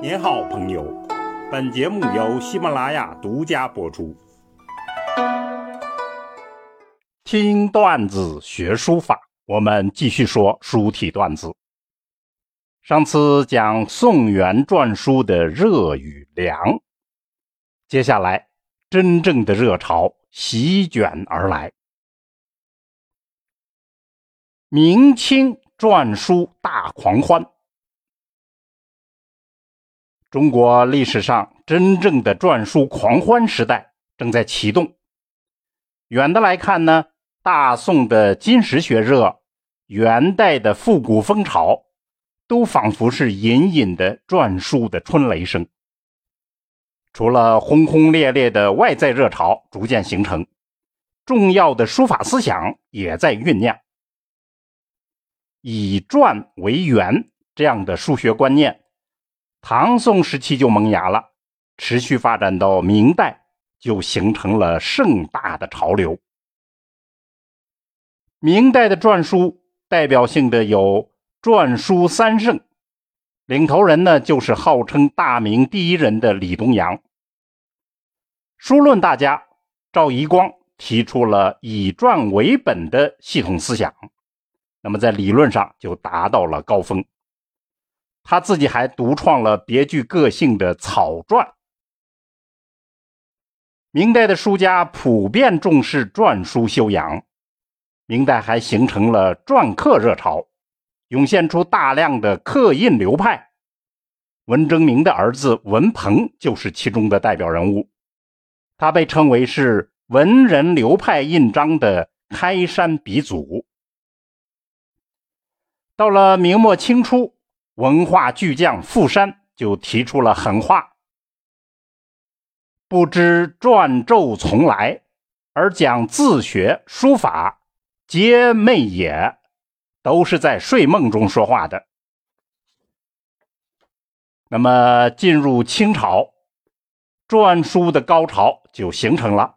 您好，朋友。本节目由喜马拉雅独家播出。听段子学书法，我们继续说书体段子。上次讲宋元篆书的热与凉，接下来真正的热潮席卷而来。明清篆书大狂欢。中国历史上真正的篆书狂欢时代正在启动。远的来看呢，大宋的金石学热，元代的复古风潮，都仿佛是隐隐的篆书的春雷声。除了轰轰烈烈的外在热潮逐渐形成，重要的书法思想也在酝酿。以篆为源这样的数学观念。唐宋时期就萌芽了，持续发展到明代，就形成了盛大的潮流。明代的篆书代表性的有篆书三圣，领头人呢就是号称大明第一人的李东阳。书论大家赵宜光提出了以篆为本的系统思想，那么在理论上就达到了高峰。他自己还独创了别具个性的草篆。明代的书家普遍重视篆书修养，明代还形成了篆刻热潮，涌现出大量的刻印流派。文征明的儿子文鹏就是其中的代表人物，他被称为是文人流派印章的开山鼻祖。到了明末清初。文化巨匠傅山就提出了狠话：“不知篆籀从来，而讲自学书法，皆昧也。”都是在睡梦中说话的。那么进入清朝，篆书的高潮就形成了。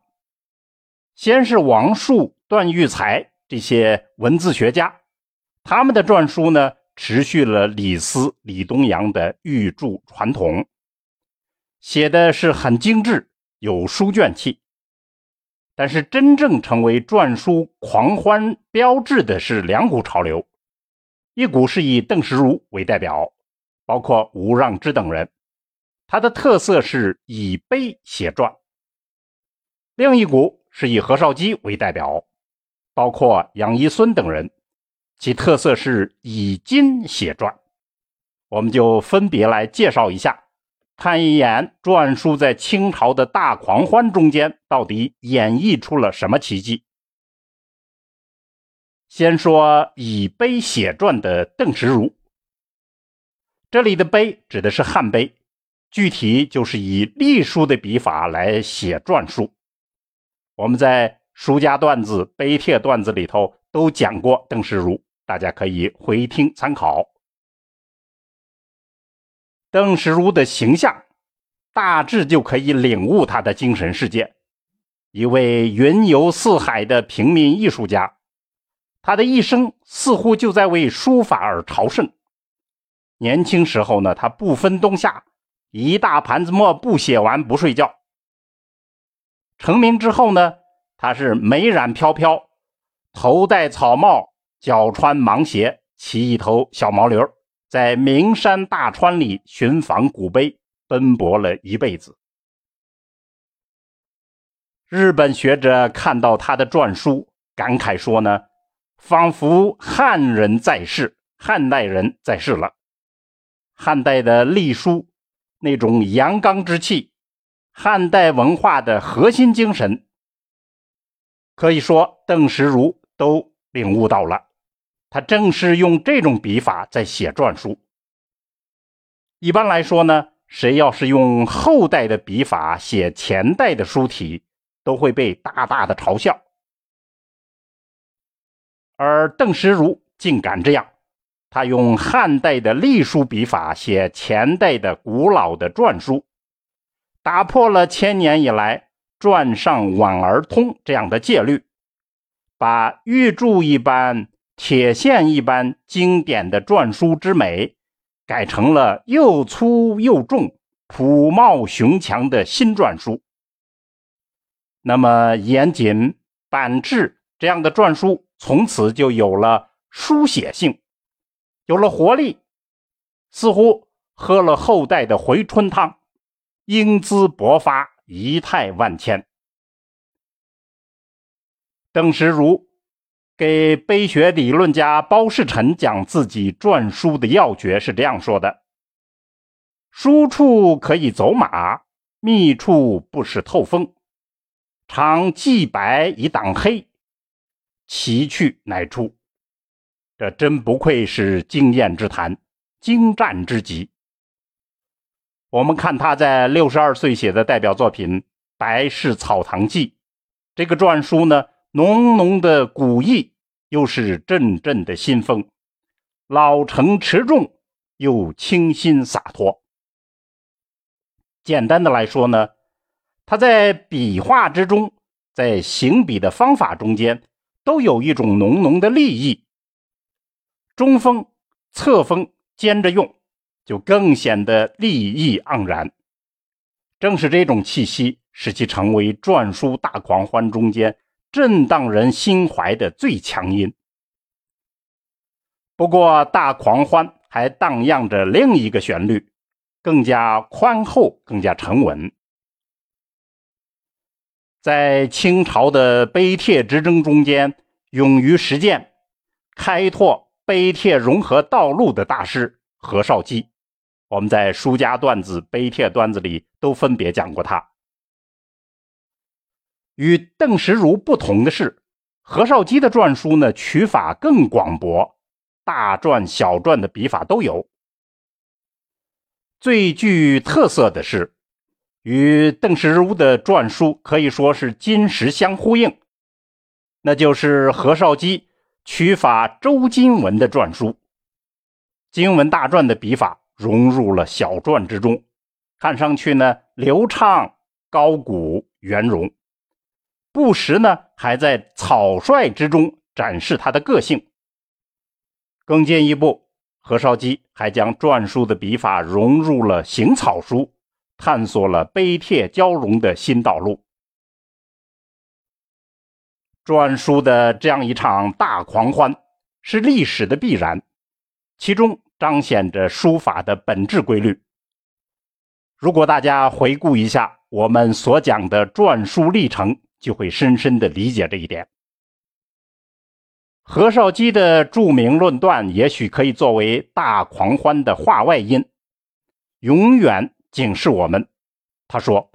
先是王树、段玉裁这些文字学家，他们的篆书呢。持续了李斯、李东阳的御著传统，写的是很精致，有书卷气。但是真正成为篆书狂欢标志的是两股潮流，一股是以邓石如为代表，包括吴让之等人，他的特色是以碑写篆；另一股是以何绍基为代表，包括杨一孙等人。其特色是以金写篆，我们就分别来介绍一下，看一眼篆书在清朝的大狂欢中间到底演绎出了什么奇迹。先说以碑写篆的邓石如，这里的碑指的是汉碑，具体就是以隶书的笔法来写篆书。我们在书家段子、碑帖段子里头都讲过邓石如。大家可以回听参考。邓石如的形象，大致就可以领悟他的精神世界。一位云游四海的平民艺术家，他的一生似乎就在为书法而朝圣。年轻时候呢，他不分冬夏，一大盘子墨不写完不睡觉。成名之后呢，他是眉染飘飘，头戴草帽。脚穿芒鞋，骑一头小毛驴，在名山大川里寻访古碑，奔波了一辈子。日本学者看到他的篆书，感慨说呢：“仿佛汉人在世，汉代人在世了。汉代的隶书那种阳刚之气，汉代文化的核心精神，可以说邓石如都领悟到了。”他正是用这种笔法在写篆书。一般来说呢，谁要是用后代的笔法写前代的书体，都会被大大的嘲笑。而邓石如竟敢这样，他用汉代的隶书笔法写前代的古老的篆书，打破了千年以来“篆上婉而通”这样的戒律，把玉柱一般。铁线一般经典的篆书之美，改成了又粗又重、朴茂雄强的新篆书。那么严谨、板质这样的篆书，从此就有了书写性，有了活力，似乎喝了后代的回春汤，英姿勃发，仪态万千。邓石如给碑学理论家包世臣讲自己篆书的要诀是这样说的：“书处可以走马，密处不使透风。”常记白以挡黑，奇趣乃出。这真不愧是经验之谈，精湛之极。我们看他在六十二岁写的代表作品《白氏草堂记》，这个篆书呢，浓浓的古意，又是阵阵的新风，老成持重，又清新洒脱。简单的来说呢。他在笔画之中，在行笔的方法中间，都有一种浓浓的立意。中锋、侧锋兼着用，就更显得立意盎然。正是这种气息，使其成为篆书大狂欢中间震荡人心怀的最强音。不过，大狂欢还荡漾着另一个旋律，更加宽厚，更加沉稳。在清朝的碑帖之争中间，勇于实践、开拓碑帖融合道路的大师何绍基，我们在书家段子、碑帖段子里都分别讲过他。与邓石如不同的是，何绍基的篆书呢，取法更广博，大篆、小篆的笔法都有。最具特色的是。与邓石如的篆书可以说是金石相呼应，那就是何绍基取法周金文的篆书，金文大篆的笔法融入了小篆之中，看上去呢流畅、高古、圆融，不时呢还在草率之中展示他的个性。更进一步，何绍基还将篆书的笔法融入了行草书。探索了碑帖交融的新道路。篆书的这样一场大狂欢是历史的必然，其中彰显着书法的本质规律。如果大家回顾一下我们所讲的篆书历程，就会深深的理解这一点。何绍基的著名论断，也许可以作为大狂欢的话外音，永远。警示我们，他说：“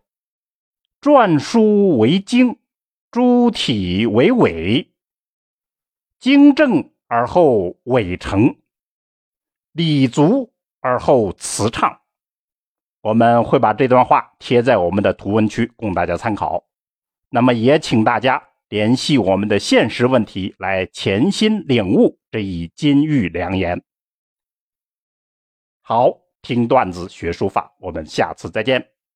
篆书为经，诸体为纬，经正而后纬成，理足而后词畅。”我们会把这段话贴在我们的图文区，供大家参考。那么，也请大家联系我们的现实问题，来潜心领悟这一金玉良言。好。听段子学书法，我们下次再见。